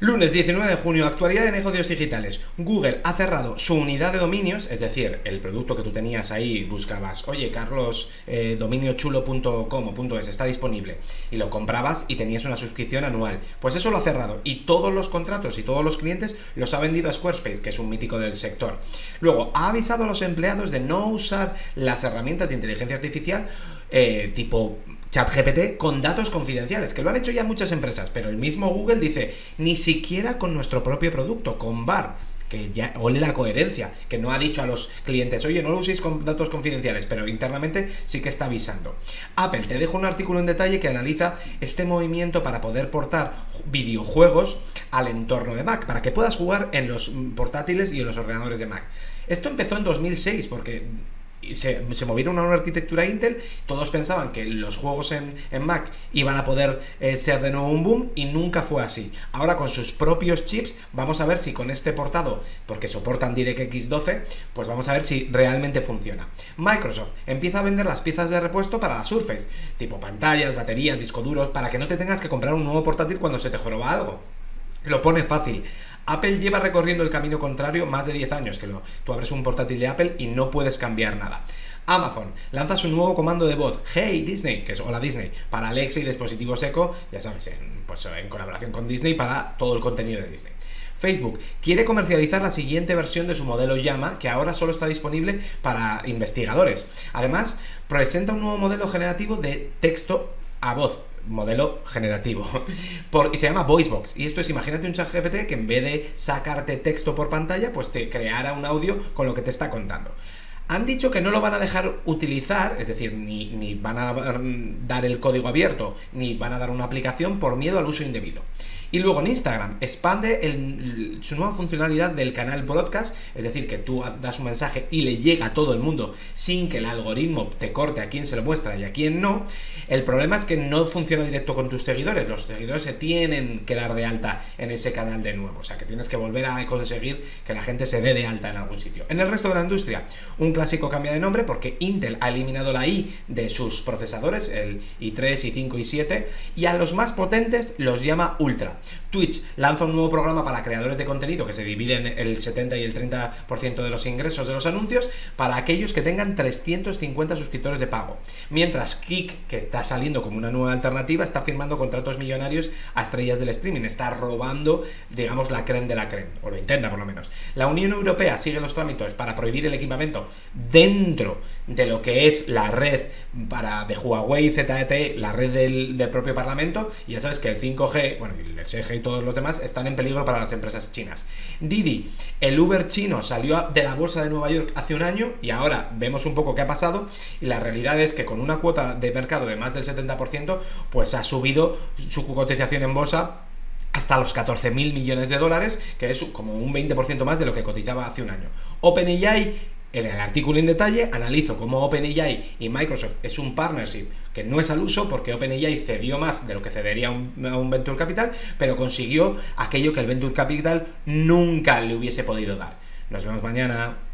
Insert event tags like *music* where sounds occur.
Lunes 19 de junio, actualidad de negocios digitales. Google ha cerrado su unidad de dominios, es decir, el producto que tú tenías ahí, buscabas, oye, Carlos, eh, dominiochulo.com o .es está disponible, y lo comprabas y tenías una suscripción anual. Pues eso lo ha cerrado y todos los contratos y todos los clientes los ha vendido a Squarespace, que es un mítico del sector. Luego, ha avisado a los empleados de no usar las herramientas de inteligencia artificial eh, tipo ChatGPT con datos confidenciales, que lo han hecho ya muchas empresas, pero el mismo Google dice, ni siquiera con nuestro propio producto, con Bar, que ya ole la coherencia, que no ha dicho a los clientes, oye, no lo uséis con datos confidenciales, pero internamente sí que está avisando. Apple, te dejo un artículo en detalle que analiza este movimiento para poder portar videojuegos al entorno de Mac, para que puedas jugar en los portátiles y en los ordenadores de Mac. Esto empezó en 2006, porque se, se, movieron a una arquitectura Intel, todos pensaban que los juegos en, Mac iban a poder eh, ser de nuevo un boom y nunca fue así. Ahora con sus propios chips vamos a ver si con este portado, porque soportan DirectX 12, pues vamos a ver si realmente funciona. Microsoft empieza a vender las piezas de repuesto para la Surface, tipo pantallas, baterías, discos duros, para que no te tengas que comprar un nuevo portátil cuando se te joroba algo. Lo pone fácil. Apple lleva recorriendo el camino contrario más de 10 años, que lo, tú abres un portátil de Apple y no puedes cambiar nada. Amazon lanza su nuevo comando de voz, Hey Disney, que es Hola Disney, para Alexa y dispositivos Echo, ya sabes, en, pues, en colaboración con Disney para todo el contenido de Disney. Facebook quiere comercializar la siguiente versión de su modelo Llama, que ahora solo está disponible para investigadores. Además, presenta un nuevo modelo generativo de texto a voz, modelo generativo. *laughs* Por, y se llama VoiceBox. Y esto es, imagínate un chat GPT que en vez de sacarte texto por pantalla, pues te creara un audio con lo que te está contando. Han dicho que no lo van a dejar utilizar, es decir, ni, ni van a dar el código abierto, ni van a dar una aplicación por miedo al uso indebido. Y luego en Instagram expande su nueva funcionalidad del canal broadcast, es decir, que tú das un mensaje y le llega a todo el mundo sin que el algoritmo te corte a quién se lo muestra y a quién no. El problema es que no funciona directo con tus seguidores, los seguidores se tienen que dar de alta en ese canal de nuevo, o sea que tienes que volver a conseguir que la gente se dé de alta en algún sitio. En el resto de la industria, un clásico cambia de nombre porque Intel ha eliminado la I de sus procesadores, el i3, i5 y 7, y a los más potentes los llama Ultra. Twitch lanza un nuevo programa para creadores de contenido que se divide en el 70 y el 30% de los ingresos de los anuncios para aquellos que tengan 350 suscriptores de pago. Mientras Kik, que está saliendo como una nueva alternativa, está firmando contratos millonarios a estrellas del streaming, está robando, digamos, la creme de la creme, o lo intenta por lo menos. La Unión Europea sigue los trámites para prohibir el equipamiento dentro de lo que es la red para de Huawei ZTE, la red del, propio Parlamento, y ya sabes que el 5G, bueno, el SG y todos los demás están en peligro para las empresas chinas. Didi, el Uber chino salió de la bolsa de Nueva York hace un año y ahora vemos un poco qué ha pasado y la realidad es que con una cuota de mercado de más del 70%, pues ha subido su cotización en bolsa hasta los 14 mil millones de dólares, que es como un 20% más de lo que cotizaba hace un año. OpenAI en el artículo en detalle analizo cómo OpenAI y Microsoft es un partnership que no es al uso porque OpenAI cedió más de lo que cedería un, un Venture Capital, pero consiguió aquello que el Venture Capital nunca le hubiese podido dar. Nos vemos mañana.